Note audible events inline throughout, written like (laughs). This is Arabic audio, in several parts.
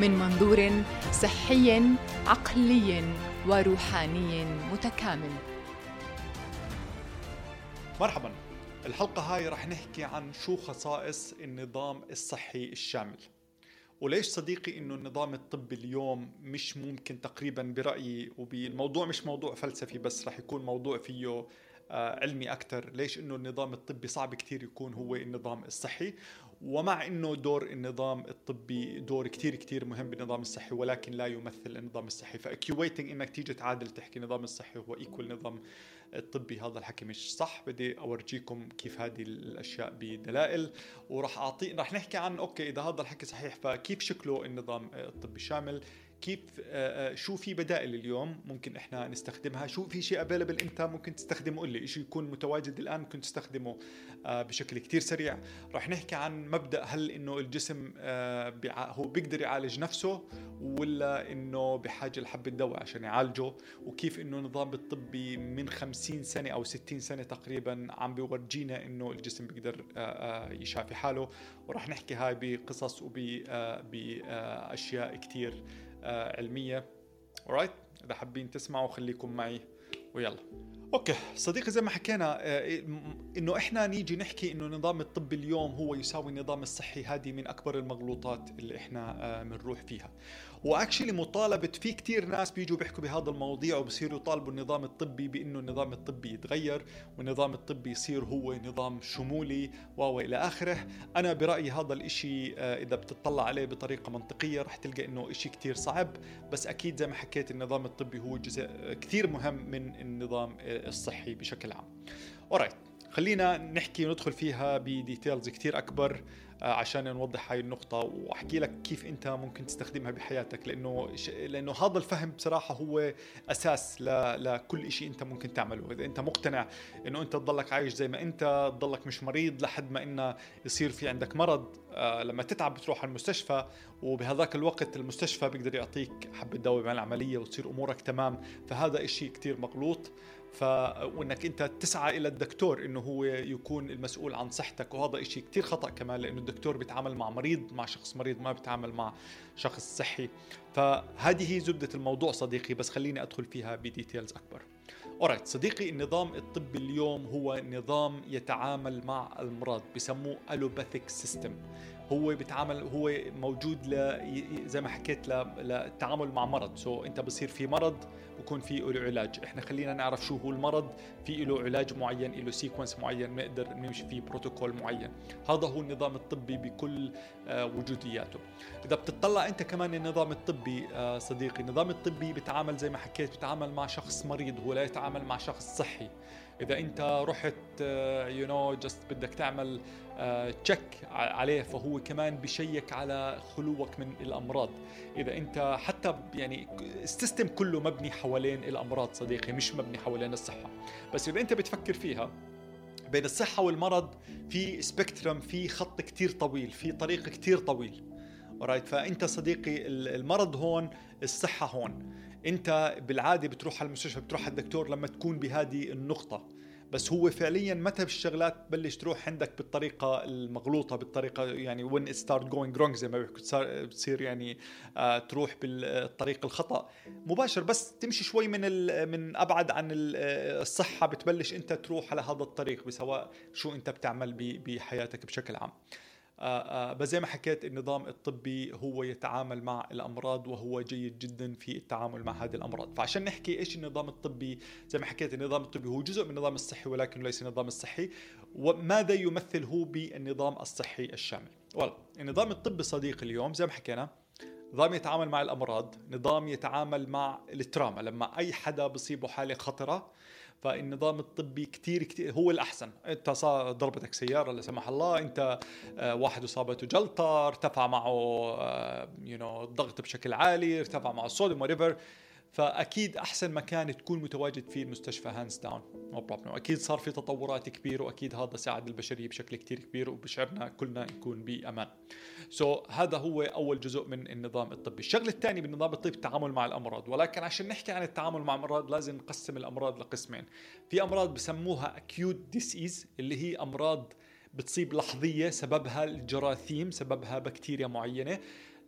من منظور صحي عقلي وروحاني متكامل. مرحبا. الحلقة هاي رح نحكي عن شو خصائص النظام الصحي الشامل. وليش صديقي إنه النظام الطبي اليوم مش ممكن تقريبا برأيي وبالموضوع مش موضوع فلسفي بس رح يكون موضوع فيه علمي أكثر ليش؟ إنه النظام الطبي صعب كثير يكون هو النظام الصحي. ومع إنه دور النظام الطبي دور كثير كثير مهم بالنظام الصحي ولكن لا يمثل النظام الصحي. ف equating إنك تيجي تعادل تحكي النظام الصحي هو equal نظام الطبي. هذا الحكي مش صح. بدي أورجيكم كيف هذه الأشياء بدلائل. وراح أعطي راح نحكي عن أوكي إذا هذا الحكي صحيح فكيف شكله النظام الطبي؟ شامل كيف آه، آه، شو في بدائل اليوم ممكن إحنا نستخدمها؟ شو في شيء available أنت ممكن تستخدمه؟ قول لي. شيء يكون متواجد الآن ممكن تستخدمه آه، بشكل كتير سريع. رح نحكي عن مبدأ هل إنه الجسم هو بيقدر يعالج نفسه ولا إنه بحاجة لحبة دواء عشان يعالجه؟ وكيف إنه النظام الطبي من 50 سنة أو 60 سنة تقريبا عم بيورجينا إنه الجسم بيقدر يشافي حاله؟ ورح نحكي هاي بقصص وباشياء كتير علمية. Alright إذا حابين تسمعوا خليكم معي. ويلا. أوكي. صديقي زي ما حكينا آه، إنه إحنا نيجي نحكي إنه النظام الطبي اليوم هو يساوي النظام الصحي. هذه من أكبر المغلوطات اللي إحنا بنروح آه، فيها. وأكشلي مطالبة في كتير ناس بيجوا بيحكوا بهذا المواضيع وبصيروا يطالبوا النظام الطبي بإنه النظام الطبي يتغير والنظام الطبي يصير هو نظام شمولي و إلى آخره. أنا برأيي هذا الإشي آه، إذا بتطلع عليه بطريقة منطقية رح تلقى إنه إشي كتير صعب. بس أكيد زي ما حكيت النظام الطبي هو جزء كتير مهم من النظام الصحي بشكل عام. Alright خلينا نحكي وندخل فيها ب details كتير أكبر آه، عشان نوضح هاي النقطة وأحكي لك كيف أنت ممكن تستخدمها بحياتك لأنه ش... لأنه هذا الفهم بصراحة هو أساس ل... لكل شيء أنت ممكن تعمله، إذا أنت مقتنع إنه أنت تضلك عايش زي ما أنت، تضلك مش مريض لحد ما إنه يصير في عندك مرض، آه لما تتعب بتروح على المستشفى وبهذاك الوقت المستشفى بيقدر يعطيك حبة دواء مع العملية وتصير أمورك تمام، فهذا إشي كتير مغلوط. ف وإنك أنت تسعى إلى الدكتور إنه هو يكون المسؤول عن صحتك وهذا إشي كتير خطأ كمان لأنه الدكتور بيتعامل مع مريض مع شخص مريض ما بيتعامل مع شخص صحي. فهذه هي زبدة الموضوع صديقي بس خليني أدخل فيها ب details أكبر. Alright صديقي النظام الطبي اليوم هو نظام يتعامل مع المرض بسموه allopathic system هو بيتعامل هو موجود ل زي ما حكيت للتعامل مع مرض. so انت بصير في مرض بكون في له علاج. إحنا خلينا نعرف شو هو المرض. في له علاج معين له sequence معين نقدر نمشي فيه بروتوكول معين. هذا هو النظام الطبي بكل آه، وجودياته. إذا بتطلع أنت كمان النظام الطبي آه، صديقي النظام الطبي بيتعامل زي ما حكيت بيتعامل مع شخص مريض هو لا يتعامل مع شخص صحي. إذا أنت رحت you know just بدك تعمل check آه، عليه فهو كمان بشيك على خلوك من الأمراض. إذا أنت حتى يعني ال system كله مبني حوالين الأمراض صديقي مش مبني حوالين الصحة. بس إذا أنت بتفكر فيها بين الصحة والمرض في spectrum في خط كتير طويل في طريق كتير طويل. فأنت صديقي المرض هون الصحة هون. انت بالعادة بتروح على المستشفى بتروح على الدكتور لما تكون بهذه النقطة. بس هو فعليا متى الشغلات تبلش تروح عندك بالطريقة المغلوطة بالطريقة يعني وين it start going wrong زي ما بيحكوا بتصير يعني آه تروح بالطريق الخطأ. مباشر بس تمشي شوي من من أبعد عن الصحة بتبلش انت تروح على هذا الطريق بسواء شو انت بتعمل بحياتك بشكل عام. آه، آه، بس زي ما حكيت النظام الطبي هو يتعامل مع الأمراض وهو جيد جدا في التعامل مع هذه الأمراض. فعشان نحكي إيش النظام الطبي زي ما حكيت النظام الطبي هو جزء من النظام الصحي ولكن ليس النظام الصحي. وماذا يمثل هو بالنظام الصحي الشامل؟ والله النظام الطبي صديقي اليوم زي ما حكينا نظام يتعامل مع الأمراض نظام يتعامل مع ال trauma. لما أي حدا بصيبه حالة خطرة فالنظام الطبي كتير كتير هو الأحسن. أنت ضربتك سيارة لا سمح الله أنت آه، واحد إصابته جلطة ارتفع معه you know الضغط بشكل عالي ارتفع معه الصوديوم whatever فأكيد أحسن مكان تكون متواجد فيه المستشفى hands down no problem أكيد صار في تطورات كبيرة وأكيد هذا ساعد البشرية بشكل كتير كبير وبشعرنا كلنا نكون بأمان. so, هذا هو أول جزء من النظام الطبي. الشغله الثانية بالنظام الطبي التعامل مع الأمراض. ولكن عشان نحكي عن التعامل مع الأمراض لازم نقسم الأمراض لقسمين. في أمراض بسموها acute disease اللي هي أمراض بتصيب لحظية سببها الجراثيم سببها بكتيريا معينة.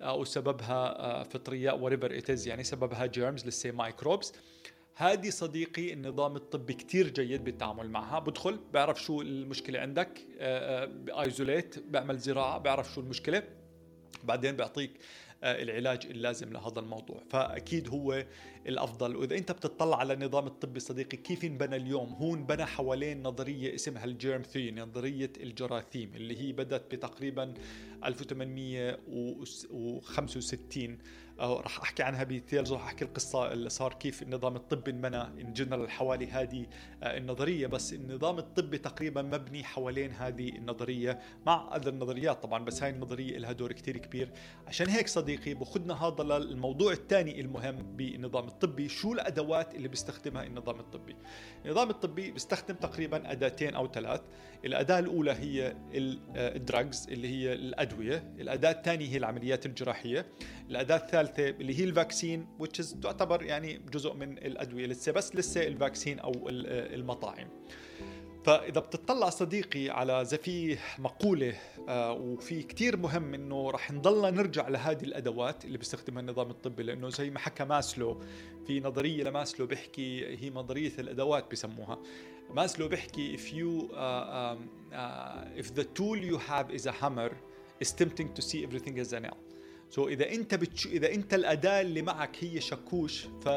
أو سببها آه، فطرية or whatever it is يعني سببها germs let's say microbes هذه صديقي النظام الطبي كتير جيد بالتعامل معها. بدخل بعرف شو المشكلة عندك آه، آه، بعمل زراعة بعرف شو المشكلة. بعدين بيعطيك آه، العلاج اللازم لهذا الموضوع. فأكيد هو الأفضل. وإذا أنت بتطلع على النظام الطبي صديقي كيف انبنى اليوم؟ هو انبنى حوالين نظرية اسمها ال germ theory نظرية الجراثيم اللي هي بدأت بتقريبا 1865 راح أحكي عنها ب details راح أحكي القصة اللي صار كيف النظام الطبي انبنى in general حوالي هذه آه، النظرية. بس النظام الطبي تقريبا مبني حوالين هذه النظرية مع هذه النظريات طبعا بس هاي النظرية لها دور كثير كبير. عشان هيك صديقي باخذنا هذا للموضوع الثاني المهم بالنظام الطبي شو الأدوات اللي بيستخدمها النظام الطبي؟ النظام الطبي بيستخدم تقريبا أداتين أو ثلاث. الأداة الأولى هي ال drugs اللي هي الأدوية. الأداة الثانية هي العمليات الجراحية. الأداة الثالثة اللي هي ال vaccine which تعتبر يعني جزء من الأدوية لسه بس لسه ال vaccine أو المطاعم. فإذا بتطلع صديقي على زي في مقولة آه وفي كتير مهم إنه رح نضلنا نرجع لهذه الأدوات اللي بيستخدمها النظام الطبي لأنه زي ما حكى ماسلو في نظرية لماسلو بيحكي هي نظرية الأدوات بسموها. ماسلو بيحكي if you uh, uh, if the tool you have is a hammer it's tempting to see everything as a nail. so so إذا أنت بتش... إذا أنت الأداة اللي معك هي شاكوش ف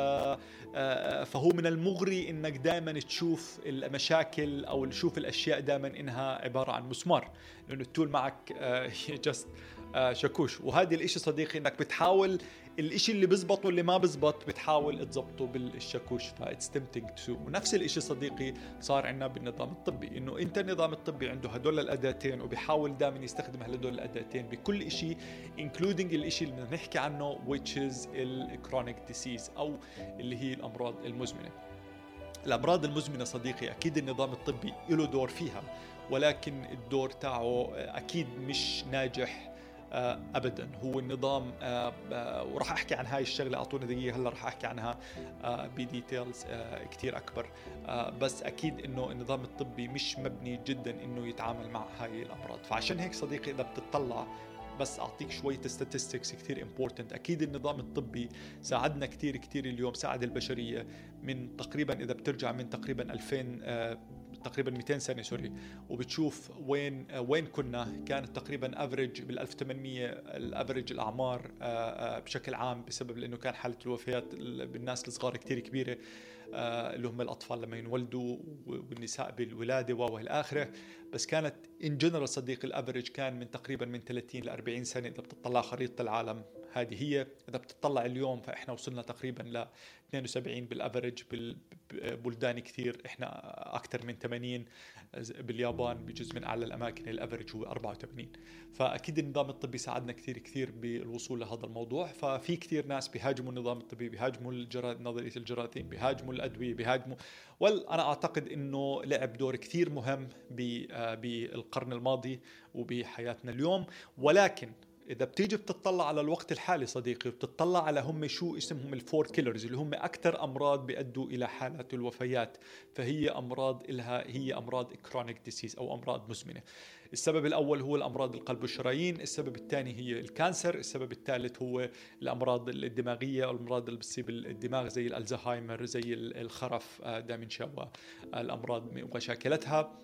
آه، فهو من المغري إنك دائما تشوف المشاكل أو تشوف الأشياء دائما إنها عبارة عن مسمار. لأنه ال tool معك (laughs) just آه، شاكوش. وهذا الإشي صديقي إنك بتحاول الإشي اللي بزبط واللي ما بزبط بتحاول تزبطه بالشاكوش ف it's tempting to ونفس الإشي صديقي صار عندنا بالنظام الطبي إنه أنت النظام الطبي عنده هدول الأداتين وبيحاول دائما يستخدم هدول الأداتين بكل إشي including الإشي اللي بدنا نحكي عنه which is ال chronic disease أو اللي هي الأمراض المزمنة. الأمراض المزمنة صديقي أكيد النظام الطبي له دور فيها ولكن الدور تاعه أكيد مش ناجح ابدا. هو النظام آه، آه، وراح أحكي عن هاي الشغلة أعطوني دقيقة هلأ راح أحكي عنها ب details كثير أكبر. بس أكيد إنه النظام الطبي مش مبني جدا إنه يتعامل مع هاي الأمراض. فعشان هيك صديقي إذا بتطلع بس أعطيك شوية statistics كثير important أكيد النظام الطبي ساعدنا كثير كثير اليوم ساعد البشرية من تقريبا إذا بترجع من تقريبا 2000 تقريبا 200 سنه sorry. وبتشوف وين وين كنا. كانت تقريبا average بال 1800 ال average الأعمار آه، آه، بشكل عام بسبب لأنه كان حالة الوفيات بالناس الصغار كثير كبيرة آه، اللي هم الأطفال لما ينولدوا والنساء بالولادة وإلى آخره. بس كانت in general صديق ال average كان من تقريبا من 30 ل 40 سنه إذا بتطلع خريطة العالم. هذه هي. إذا بتطلع اليوم فإحنا وصلنا تقريبا ل 72 بال average بالبلدان كثير. إحنا أكثر من 80 باليابان بجزء من أعلى الأماكن. ال average هو 84 فأكيد النظام الطبي ساعدنا كثير كثير بالوصول لهذا الموضوع. ففي كثير ناس بيهاجموا النظام الطبي بيهاجموا. نظرية الجراثيم بيهاجموا الأدوية بيهاجموا. وال أنا أعتقد إنه لعب دور كثير مهم بالقرن الماضي وبحياتنا اليوم. ولكن إذا بتيجي بتطلع على الوقت الحالي صديقي وبتطلع على هم شو اسمهم ال four killers اللي هم أكثر أمراض بيؤدوا إلى حالات الوفيات. فهي أمراض لها هي أمراض chronic disease أو أمراض مزمنة. السبب الأول هو الأمراض القلب والشرايين السبب الثاني هي ال cancer السبب الثالث هو الأمراض الدماغية الأمراض اللي بتصيب الدماغ زي الألزهايمر زي الخرف آه، dementia والأمراض ومشاكلتها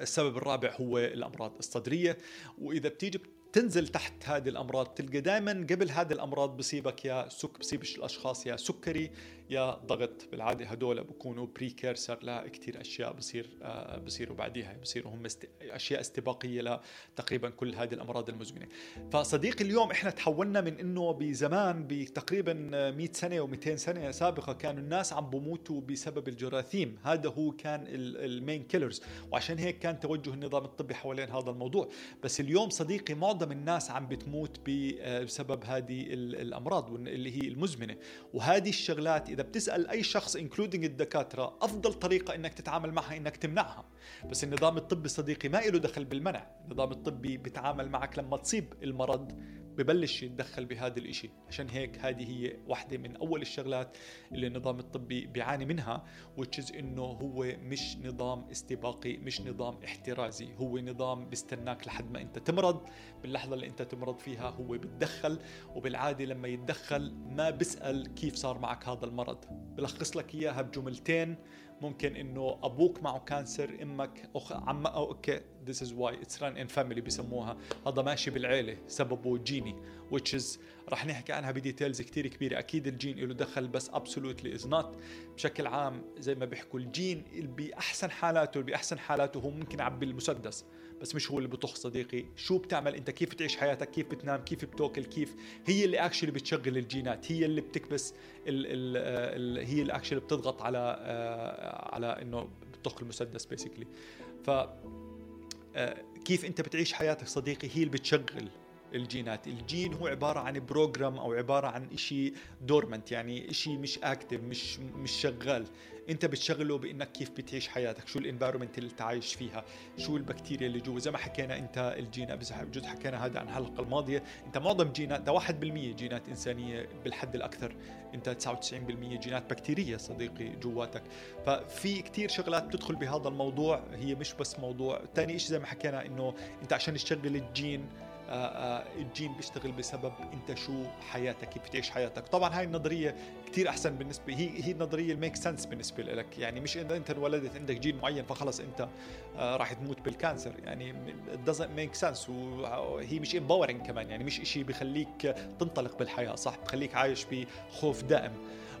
السبب الرابع هو الأمراض الصدرية. وإذا بتيجي تنزل تحت هذه الأمراض تلقى دائما قبل هذه الأمراض بصيبك يا سك بصيب الأشخاص يا سكري يا ضغط بالعادة هدول بكونوا precursor لكثير أشياء بصير آه بصيروا بعديها بصيروا هم. أشياء استباقية لتقريبا كل هذه الأمراض المزمنة. فصديقي اليوم إحنا تحولنا من إنه بزمان بتقريبا 100 سنة و200 سنة سابقة كانوا الناس عم بموتوا بسبب الجراثيم. هذا هو كان ال main killers وعشان هيك كان توجه النظام الطبي حوالين هذا الموضوع. بس اليوم صديقي معظم الناس عم بتموت آه، بسبب هذه الأمراض اللي هي المزمنة. وهذه الشغلات إذا بتسأل أي شخص including الدكاترة أفضل طريقة إنك تتعامل معها إنك تمنعها. بس النظام الطبي صديقي ما له دخل بالمنع. النظام الطبي بيتعامل معك لما تصيب المرض ببلش يتدخل بهذا الإشي. عشان هيك هذه هي واحدة من أول الشغلات اللي النظام الطبي بيعاني منها وتشز إنه هو مش نظام استباقي مش نظام احترازي. هو نظام بيستناك لحد ما أنت تمرض. باللحظة اللي أنت تمرض فيها هو بتدخل وبالعادة لما يتدخل ما بيسأل كيف صار معك هذا المرض. بلخص لك إياها بجملتين. ممكن إنه أبوك معه cancer إمك أخ عم okay. this is why it's run in family بسموها هذا ماشي بالعيلة سببه جيني which is رح نحكي عنها ب details كتير كبيرة. أكيد الجين له دخل بس absolutely is not بشكل عام زي ما بيحكوا الجين بأحسن حالاته بأحسن حالاته هو ممكن يعبي المسدس بس مش هو اللي بطخ صديقي. شو بتعمل أنت؟ كيف بتعيش حياتك؟ كيف بتنام؟ كيف بتأكل؟ كيف؟ هي اللي actually بتشغل الجينات هي اللي بتكبس ال ال ال هي اللي actually بتضغط على آه، على إنه بتطخ المسدس basically ف كيف انت بتعيش حياتك صديقي؟ هي اللي بتشغل. الجينات. الجين هو عبارة عن program أو عبارة عن إشي dormant يعني إشي مش active مش مش شغال. أنت بتشغله بإنك كيف بتعيش حياتك شو ال environment اللي انت عايش فيها شو البكتيريا اللي جوا. زي ما حكينا أنت الجينات بجوز حكينا هذا عن الحلقة الماضية أنت معظم جينات ده 1% جينات إنسانية بالحد الأكثر. أنت 99% جينات بكتيرية صديقي جواتك. ففي كتير شغلات بتدخل بهذا الموضوع. هي مش بس موضوع. ثاني شيء زي ما حكينا إنه أنت عشان تشغل الجين الجين بيشتغل بسبب انت شو حياتك كيف بتعيش حياتك. طبعا هاي النظرية كثير أحسن بالنسبة هي هي النظرية ال make sense بالنسبة لك. يعني مش إنه أنت انولدت عندك جين معين فخلص أنت آه، راح تموت بال cancer. يعني doesn't make sense. وهي مش empowering كمان. يعني مش إشي بخليك تنطلق بالحياة صح؟ بخليك عايش بخوف دائم.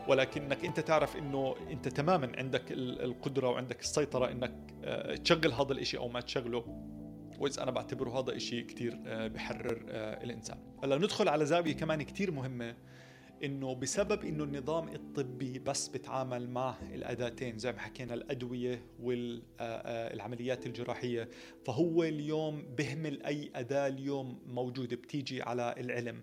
ولكنك أنت تعرف إنه أنت تماما عندك القدرة وعندك السيطرة إنك تشغل هذا الإشي أو ما تشغله. واذا أنا بعتبره هذا إشي كتير آه، بحرر آه، الإنسان. هلأ ندخل على زاوية كمان كتير مهمة إنه بسبب إنه النظام الطبي بس بتعامل مع الأداتين زي ما حكينا الأدوية والعمليات آه، الجراحية فهو اليوم بهمل أي أداة اليوم موجودة بتيجي على العلم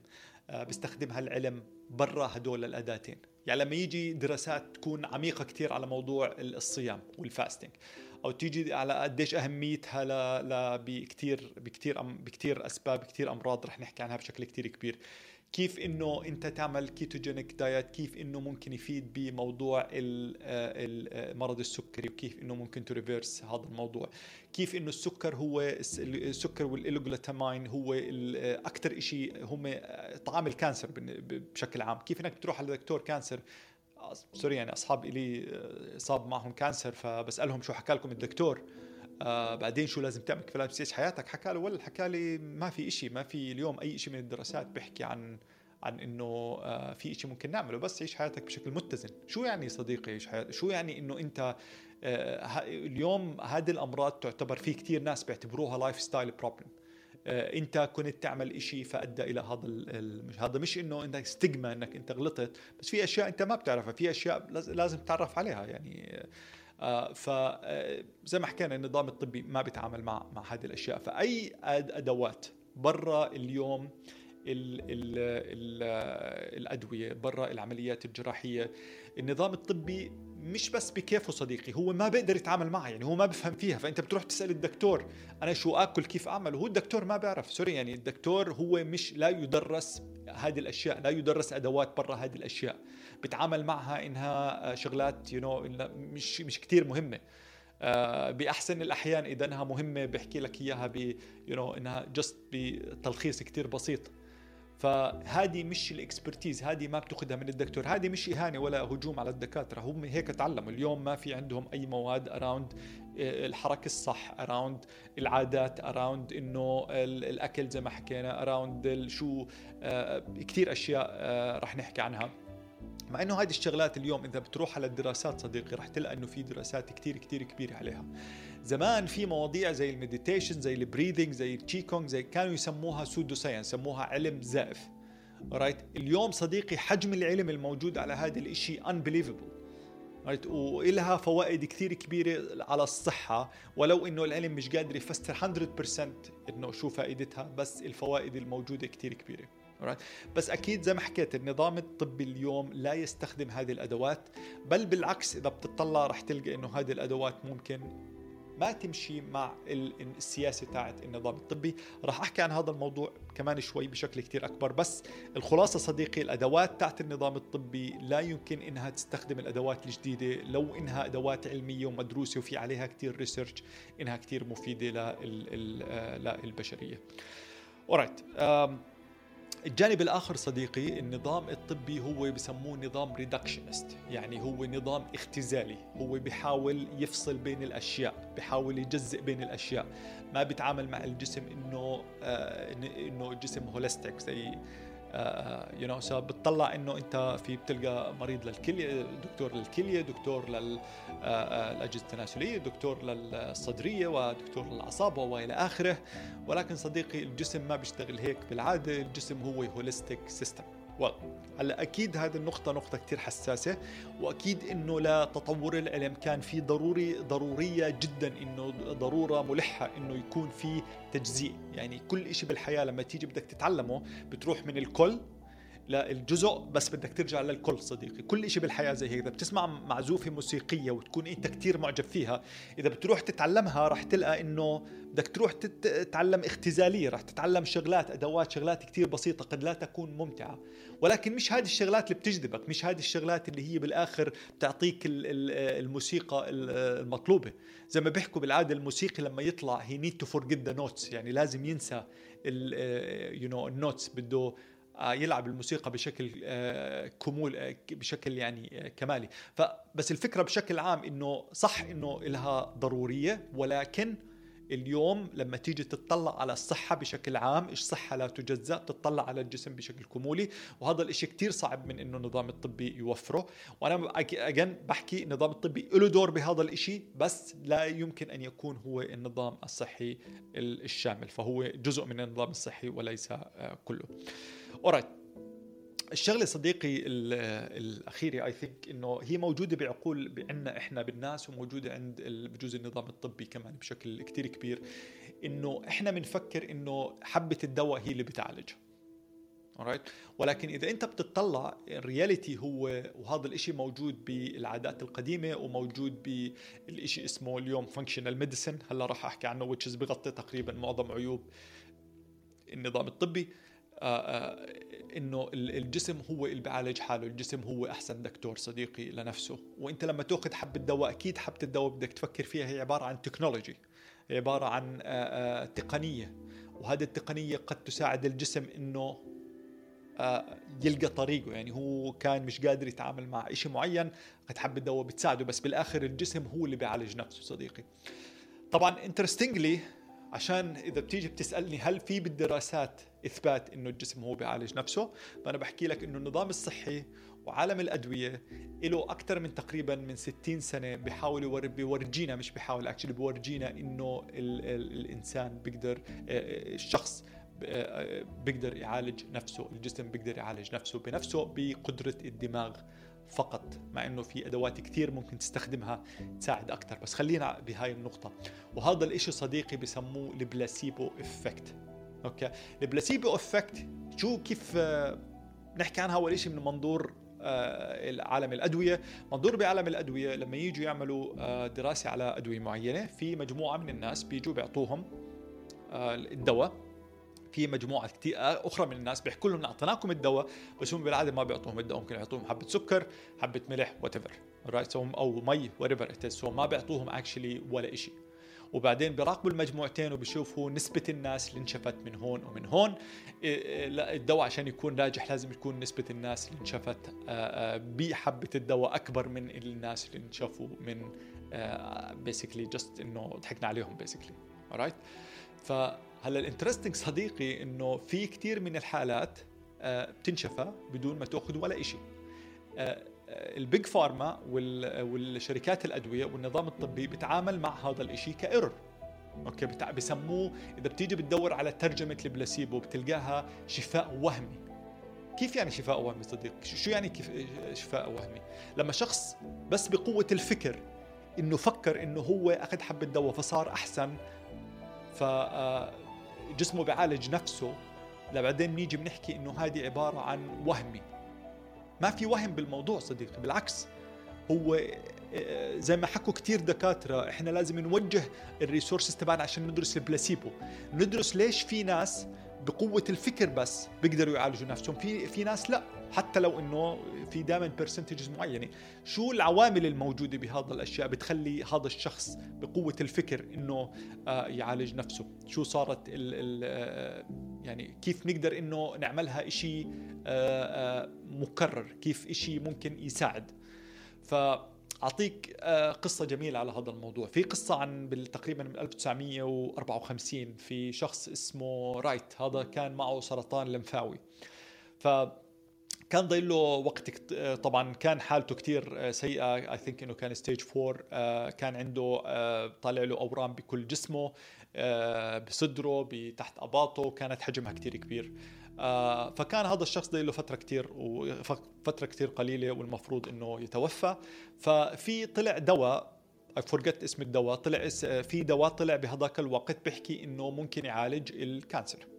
بيستخدمها العلم برا هدول الأداتين. يعني لما يجي دراسات تكون عميقة كتير على موضوع الصيام وال fasting أو تيجي على قديش أهميتها ل... ل... بكثير بكثير. بكثير أسباب كثير أمراض رح نحكي عنها بشكل كثير كبير. كيف إنه أنت تعمل ketogenic diet كيف إنه ممكن يفيد بموضوع مرض السكري؟ وكيف إنه ممكن ت reverse هذا الموضوع؟ كيف إنه السكر هو السكر وال L-glutamine هو أكثر شيء هم طعام ال cancer بشكل عام. كيف إنك بتروح على دكتور cancer sorry يعني أصحاب إلي آه، صاب معهم cancer فبسألهم شو حكى لكم الدكتور. آه بعدين شو لازم تعمل كيف لازم تعيش حياتك؟ حكى له ولا حكى لي ما في إشي ما في اليوم أي شيء من الدراسات بيحكي عن عن إنه آه في شيء ممكن نعمله بس عيش حياتك بشكل متزن. شو يعني صديقي عيش حياتك؟ شو يعني إنه أنت آه اليوم هذه الأمراض تعتبر في كثير ناس بيعتبروها lifestyle problem انت كنت تعمل إشي فأدى إلى هذا مش هذا مش إنه انك stigma إنك أنت غلطت بس في أشياء أنت ما بتعرفها في أشياء لازم تتعرف عليها يعني. آه آه، ما حكينا النظام الطبي ما بيتعامل مع مع هذه الأشياء. فأي أدوات برا اليوم ال ال ال الأدوية برا العمليات الجراحية. النظام الطبي مش بس بكيفه صديقي هو ما بيقدر يتعامل معها يعني هو ما بفهم فيها. فأنت بتروح تسأل الدكتور أنا شو آكل كيف أعمل؟ وهو الدكتور ما بيعرف sorry يعني الدكتور هو مش لا يدرس هذه الأشياء لا يدرس أدوات برا هذه الأشياء. بتعامل معها إنها شغلات you know مش مش كثير مهمة. آه، بأحسن الأحيان إذا إنها مهمة بحكي لك إياها ب you know إنها just بتلخيص كثير بسيط. فهذه مش ال expertise هذه ما بتأخذها من الدكتور هذه مش إهانة ولا هجوم على الدكاترة. هم هيك تعلموا. اليوم ما في عندهم أي مواد around آه، الحركة الصح around العادات around إنه الأكل زي ما حكينا around شو آه، كثير أشياء آه، رح نحكي عنها. مع إنه هذه الشغلات اليوم إذا بتروح على الدراسات صديقي رح تلقى إنه في دراسات كثير كثير كبيرة عليها. زمان في مواضيع زي ال meditation زي ال breathing زي ال Qigong زي كانوا يسموها pseudoscience يسموها علم زائف right اليوم صديقي حجم العلم الموجود على هذا الإشي unbelievable. right وإلها فوائد كثير كبيرة على الصحة. ولو إنه العلم مش قادر يفسر 100% إنه شو فائدتها بس الفوائد الموجودة كثير كبيرة. بس أكيد زي ما حكيت النظام الطبي اليوم لا يستخدم هذه الأدوات. بل بالعكس إذا بتطلع رح تلقى إنه هذه الأدوات ممكن ما تمشي مع السياسة تاعت النظام الطبي. راح أحكي عن هذا الموضوع كمان شوي بشكل كتير أكبر بس الخلاصة صديقي الأدوات تاعت النظام الطبي لا يمكن إنها تستخدم الأدوات الجديدة. لو إنها أدوات علمية ومدروسة وفي عليها كتير ريسيرش إنها كتير مفيدة للبشريه alright um, الجانب الآخر صديقي النظام الطبي هو بسموه نظام reductionist يعني هو نظام اختزالي هو بيحاول يفصل بين الأشياء بيحاول يجزئ بين الأشياء. ما بيتعامل مع الجسم إنه آه إنه الجسم holistic زي you know so بتطلع إنه أنت في بتلقى مريض للكلية دكتور للكلية دكتور للاجهزه آه، التناسلية دكتور للصدرية ودكتور للأعصاب وإلى آخره. ولكن صديقي الجسم ما بيشتغل هيك بالعادة الجسم هو holistic system هلا أكيد هذه النقطة نقطة كثير حساسة وأكيد إنه لتطور العلم كان في ضروري ضرورية جدا إنه ضرورة ملحة إنه يكون في تجزيء، يعني كل شيء بالحياة لما تيجي بدك تتعلمه بتروح من الكل للجزء بس بدك ترجع للكل صديقي. كل شيء بالحياة زي هيك. إذا بتسمع معزوفة موسيقية وتكون أنت كتير معجب فيها إذا بتروح تتعلمها رح تلقى إنه بدك تروح تتعلم اختزالية رح تتعلم شغلات أدوات شغلات كتير بسيطة قد لا تكون ممتعة. ولكن مش هذه الشغلات اللي بتجذبك مش هذه الشغلات اللي هي بالآخر بتعطيك الموسيقى المطلوبة. زي ما بيحكوا بالعادة الموسيقي لما يطلع he need to forget the notes يعني لازم ينسى you know ال notes بده يلعب الموسيقى بشكل آه، كمول آه، بشكل يعني كمالي. فبس الفكرة بشكل عام إنه صح إنه لها ضرورية ولكن اليوم لما تيجي تطلع على الصحة بشكل عام إيش صحة لا تجزأ تطلع على الجسم بشكل كمولي. وهذا الإشي كتير صعب من إنه النظام الطبي يوفره. وأنا أجن بحكي النظام الطبي له دور بهذا الإشي بس لا يمكن أن يكون هو النظام الصحي الشامل. فهو جزء من النظام الصحي وليس كله. Alright الشغلة صديقي الأخيرة I think إنه هي موجودة بعقول عندنا إحنا بالناس وموجودة عند بجوز النظام الطبي كمان بشكل كتير كبير إنه إحنا بنفكر إنه حبة الدواء هي اللي بتعالج. Alright ولكن إذا أنت بتطلع ال reality هو وهذا الإشي موجود بالعادات القديمة وموجود بالشيء اسمه اليوم functional medicine هلا راح أحكي عنه which is بغطي تقريبا معظم عيوب النظام الطبي. إنه الجسم هو اللي بيعالج حاله الجسم هو أحسن دكتور صديقي لنفسه. وأنت لما تأخذ حبة دواء أكيد حبة الدواء بدك تفكر فيها هي عبارة عن تكنولوجي هي عبارة عن آه، تقنية. وهذه التقنية قد تساعد الجسم إنه يلقى طريقه. يعني هو كان مش قادر يتعامل مع شيء معين قد حبة دواء بتساعده بس بالآخر الجسم هو اللي بيعالج نفسه صديقي. طبعا interestingly عشان إذا بتيجي بتسألني هل في بالدراسات إثبات إنه الجسم هو بيعالج نفسه فأنا بحكي لك إنه النظام الصحي وعالم الأدوية له أكثر من تقريبا من 60 سنة بيحاول بيورجينا مش بيحاول actually بيورجينا إنه ال ال الإنسان بيقدر الشخص بيقدر يعالج نفسه الجسم بيقدر يعالج نفسه بنفسه بقدرة الدماغ. فقط مع إنه في أدوات كثير ممكن تستخدمها تساعد أكثر بس خلينا بهاي النقطة. وهذا الإشي صديقي بسموه ال placebo effect. Okay؟ ال placebo effect شو كيف آه، نحكي عنها أول شيء من منظور آه، عالم الأدوية. منظور بعالم الأدوية لما يجوا يعملوا آه، دراسة على أدوية معينة في مجموعة من الناس بيجوا بيعطوهم الدواء. في مجموعة كثير أخرى من الناس بيحكوا لهم أعطيناكم الدواء بس هم بالعادة ما بيعطوهم الدواء ممكن يعطوهم حبة سكر حبة ملح whatever right أو مي whatever ما بيعطوهم actually ولا شيء وبعدين بيراقبوا المجموعتين وبيشوفوا نسبة الناس اللي انشفت من هون ومن هون. إيه، إيه، الدواء عشان يكون ناجح لازم يكون نسبة الناس اللي انشفت آه، آه، بحبة الدواء أكبر من الناس اللي انشفوا من basically just إنه ضحكنا عليهم basically alright فهلا ال interesting صديقي إنه في كثير من الحالات بتنشفى بدون ما تأخذ ولا شيء ال big pharma والشركات الأدوية والنظام الطبي بيتعامل مع هذا الشيء ك error okay بسموه إذا بتيجي بتدور على ترجمة البلاسيبو بتلقاها شفاء وهمي. كيف يعني شفاء وهمي صديق؟ شو يعني كيف شفاء وهمي؟ لما شخص بس بقوة الفكر إنه فكر إنه هو أخذ حبة دواء فصار أحسن ف آه، جسمه بيعالج نفسه لبعدين بنيجي بنحكي إنه هذه عبارة عن وهمي. ما في وهم بالموضوع صديقي بالعكس هو آه، زي ما حكوا كثير دكاترة إحنا لازم نوجه ال resources تبعنا عشان ندرس البلاسيبو. ندرس ليش في ناس بقوة الفكر بس بيقدروا يعالجوا نفسهم في في ناس لا. حتى لو إنه في دائما percentages معينه شو العوامل الموجودة بهذا الأشياء بتخلي هذا الشخص بقوة الفكر إنه آه، يعالج نفسه؟ شو صارت ال ال آه، يعني كيف نقدر إنه نعملها شيء مكرر؟ كيف شيء ممكن يساعد؟ ف اعطيك آه، قصة جميلة على هذا الموضوع. في قصة عن تقريبا من 1954 في شخص اسمه رايت. هذا كان معه سرطان لمفاوي. ف كان ضايل له وقت آه، طبعا كان حالته كثير آه، سيئة. I think إنه كان stage 4 كان عنده طالع له أورام بكل جسمه بصدره بتحت أباطه. كانت حجمها كثير كبير. آه، فكان هذا الشخص له فترة كتير وفترة كتير قليلة والمفروض إنه يتوفى. ففي طلع دواء فرقت اسم الدواء طلع في دواء طلع بهذاك الوقت بيحكي إنه ممكن يعالج ال cancer.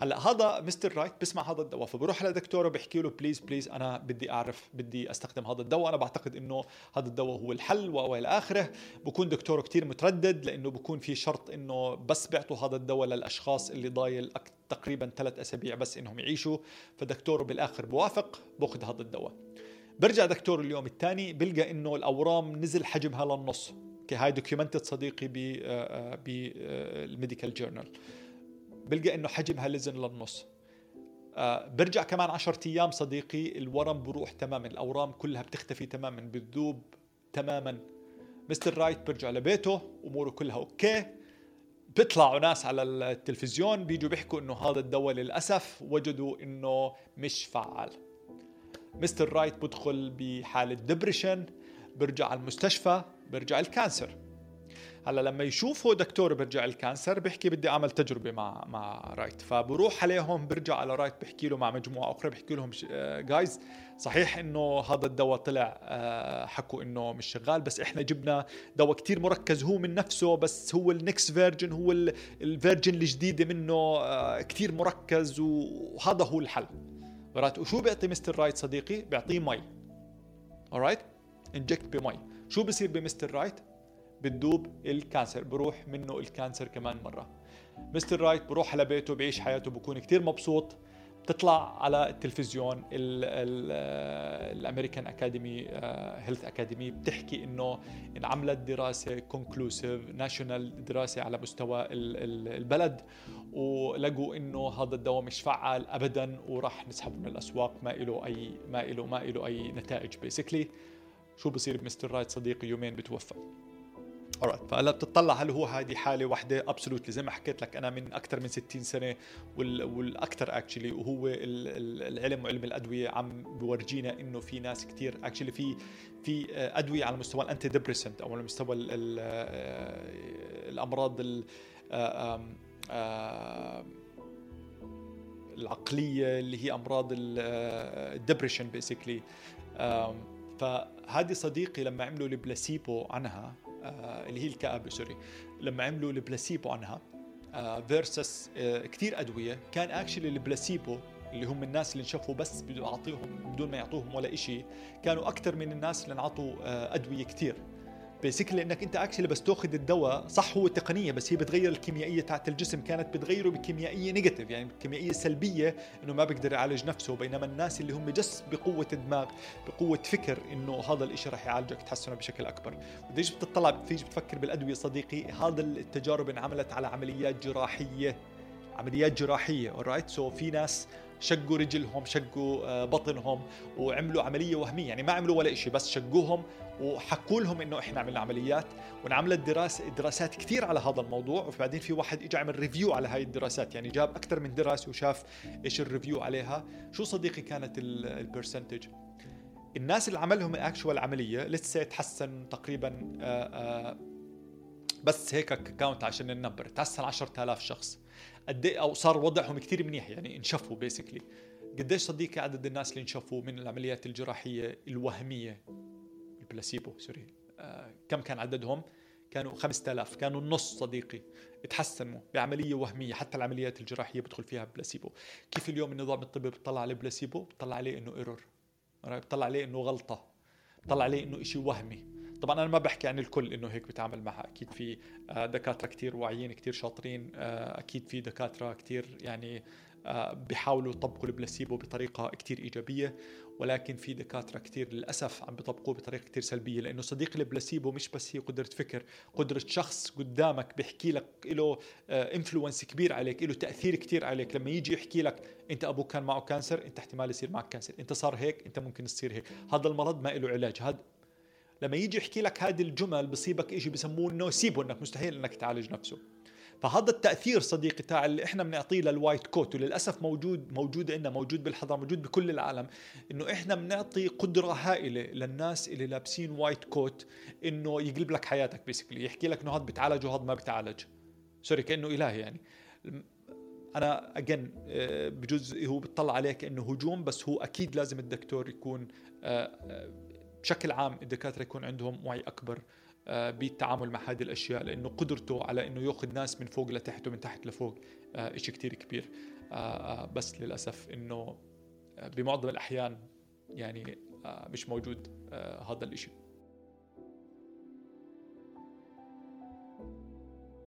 هلا هذا مستر رايت بسمع هذا الدواء فبروح على دكتوره بحكي له please please أنا بدي أعرف بدي أستخدم هذا الدواء. أنا بعتقد إنه هذا الدواء هو الحل وإلى آخره. بكون دكتوره كثير متردد لأنه بكون في شرط إنه بس بيعطوا هذا الدواء للأشخاص اللي ضايل تقريبا ثلاث أسابيع بس إنهم يعيشوا. فدكتوره بالآخر بوافق بأخذ هذا الدواء. برجع دكتور اليوم الثاني بلقى إنه الأورام نزل حجمها للنص هاي documented صديقي بال medical آه، journal آه، بلقى إنه حجمها لزن للنص. آه برجع كمان عشرة أيام صديقي الورم بروح تماما الأورام كلها بتختفي تماما بتذوب تماما. مستر رايت برجع لبيته أموره كلها okay. بيطلعوا ناس على التلفزيون بيجوا بيحكوا إنه هذا الدواء للأسف وجدوا إنه مش فعال. مستر رايت بدخل بحالة depression برجع على المستشفى برجع ال cancer. هلا لما يشوفوا دكتور برجع ال cancer بيحكي بدي أعمل تجربة مع مع رايت. فبروح عليهم برجع على رايت بحكي له مع مجموعة أخرى بحكي لهم guys آه، صحيح إنه هذا الدواء طلع آه، حكوا إنه مش شغال بس إحنا جبنا دواء كتير مركز هو من نفسه بس هو ال next version هو ال version الجديدة منه آه، كتير مركز وهذا هو الحل. رايت وشو بيعطي مستر رايت صديقي؟ بيعطيه مي. Alright inject بمي. شو بصير بمستر رايت؟ بتدوب ال cancer بروح منه ال cancer كمان مرة. مستر رايت بروح على بيته بعيش حياته بكون كتير مبسوط. بتطلع على التلفزيون ال American academy health academy بتحكي إنه انعملت دراسة conclusive national دراسة على مستوى البلد. ولقوا إنه هذا الدواء مش فعال ابدا وراح نسحبه من الأسواق. ما له أي ما له ما له أي نتائج basically شو بصير بمستر رايت صديقي؟ يومين بتوفى. Alright فهلا بتطلع هل هو هذه حالة واحدة absolutely زي ما حكيت لك أنا من أكثر من 60 سنة والأكثر actually وهو العلم وعلم الأدوية عم بورجينا إنه في ناس كثير actually في في أدوية على مستوى ال antidepressant أو على مستوى ال ال الأمراض ال العقلية اللي هي أمراض ال depression basically فهذه صديقي لما عملوا البلاسيبو عنها آه، اللي هي الكآبة sorry. لما عملوا البلاسيبو عنها versus آه، آه، كثير أدوية كان actually ال placebo اللي هم الناس اللي انشفوا بس بدون أعطيهم بدون ما يعطوهم ولا شيء كانوا أكثر من الناس اللي انعطوا أدوية كثير. basically إنك أنت actually بس تأخذ الدواء صح هو تقنية بس هي بتغير الكيميائية تاعت الجسم كانت بتغيره بكيميائية negative يعني كيميائية سلبية إنه ما بيقدر يعالج نفسه بينما الناس اللي هم just بقوة دماغ بقوة فكر إنه هذا الإشي رح يعالجك تحسنه بشكل أكبر. وديش بتطلع بتيجي بتفكر بالأدوية صديقي هذا التجارب انعملت على عمليات جراحية عمليات جراحية alright so في ناس شقوا رجلهم شقوا آه، بطنهم وعملوا عملية وهمية يعني ما عملوا ولا شيء بس شقوهم وحكوا لهم إنه إحنا عملنا عمليات وانعملت دراسه دراسات كثير على هذا الموضوع وبعدين في واحد اجى عمل review على هاي الدراسات يعني جاب أكثر من دراسه وشاف إيش ال review عليها. شو صديقي كانت ال percentage الناس اللي عملهم ال actual عملية لسه تحسن تقريبا آآ آه، آآ بس هيك count عشان ال number تحسن 10000 شخص. قد إيه- أو صار وضعهم كثير منيح يعني انشفوا basically قديش صديقي عدد الناس اللي انشفوا من العمليات الجراحية الوهمية؟ ال placebo sorry آه كم كان عددهم؟ كانوا 5000 كانوا النص صديقي. تحسنوا بعملية وهمية حتى العمليات الجراحية بدخل فيها بلاسيبو. كيف اليوم النظام الطبي بيطلع عليه بلاسيبو؟ بيطلع عليه إنه error بيطلع عليه إنه غلطة. بيطلع عليه إنه شيء وهمي. طبعا أنا ما بحكي عن الكل إنه هيك بتعامل معها. أكيد في آه، دكاترة كثير واعيين كثير شاطرين. آه، أكيد في دكاترة كثير يعني بيحاولوا يطبقوا البلاسيبو بطريقة كثير إيجابية ولكن في دكاترة كثير للأسف عم بيطبقوه بطريقة كثير سلبية لأنه صديق البلاسيبو مش بس هي قدرة فكر قدرة شخص قدامك بيحكي لك له influence كبير عليك له تأثير كثير عليك لما يجي يحكي لك أنت أبوك كان معه cancer أنت احتمال يصير معك cancer أنت صار هيك أنت ممكن تصير هيك. هذا المرض ما له علاج هذا لما يجي يحكي لك هذه الجمل بصيبك شيء بسموه nocebo إنك مستحيل إنك تعالج نفسه. فهذا التأثير صديقي تاع اللي إحنا بنعطيه لل white coat وللأسف موجود موجود عندنا موجود بالحضارة موجود بكل العالم إنه إحنا بنعطي قدرة هائلة للناس اللي لابسين white coat إنه يقلب لك حياتك بيسكلي يحكي لك إنه هذا بتعالج وهذا ما بتعالج. سوري كأنه إلهي يعني. أنا اجن آه، بجوز هو بيطلع عليك إنه هجوم بس هو أكيد لازم الدكتور يكون آه، آه، بشكل عام الدكاترة يكون عندهم وعي أكبر. بالتعامل مع هذه الأشياء لأنه قدرته على إنه يأخذ ناس من فوق لتحت ومن تحت لفوق آه، شيء كثير كبير. آه، بس للأسف إنه بمعظم الأحيان يعني مش موجود هذا الشيء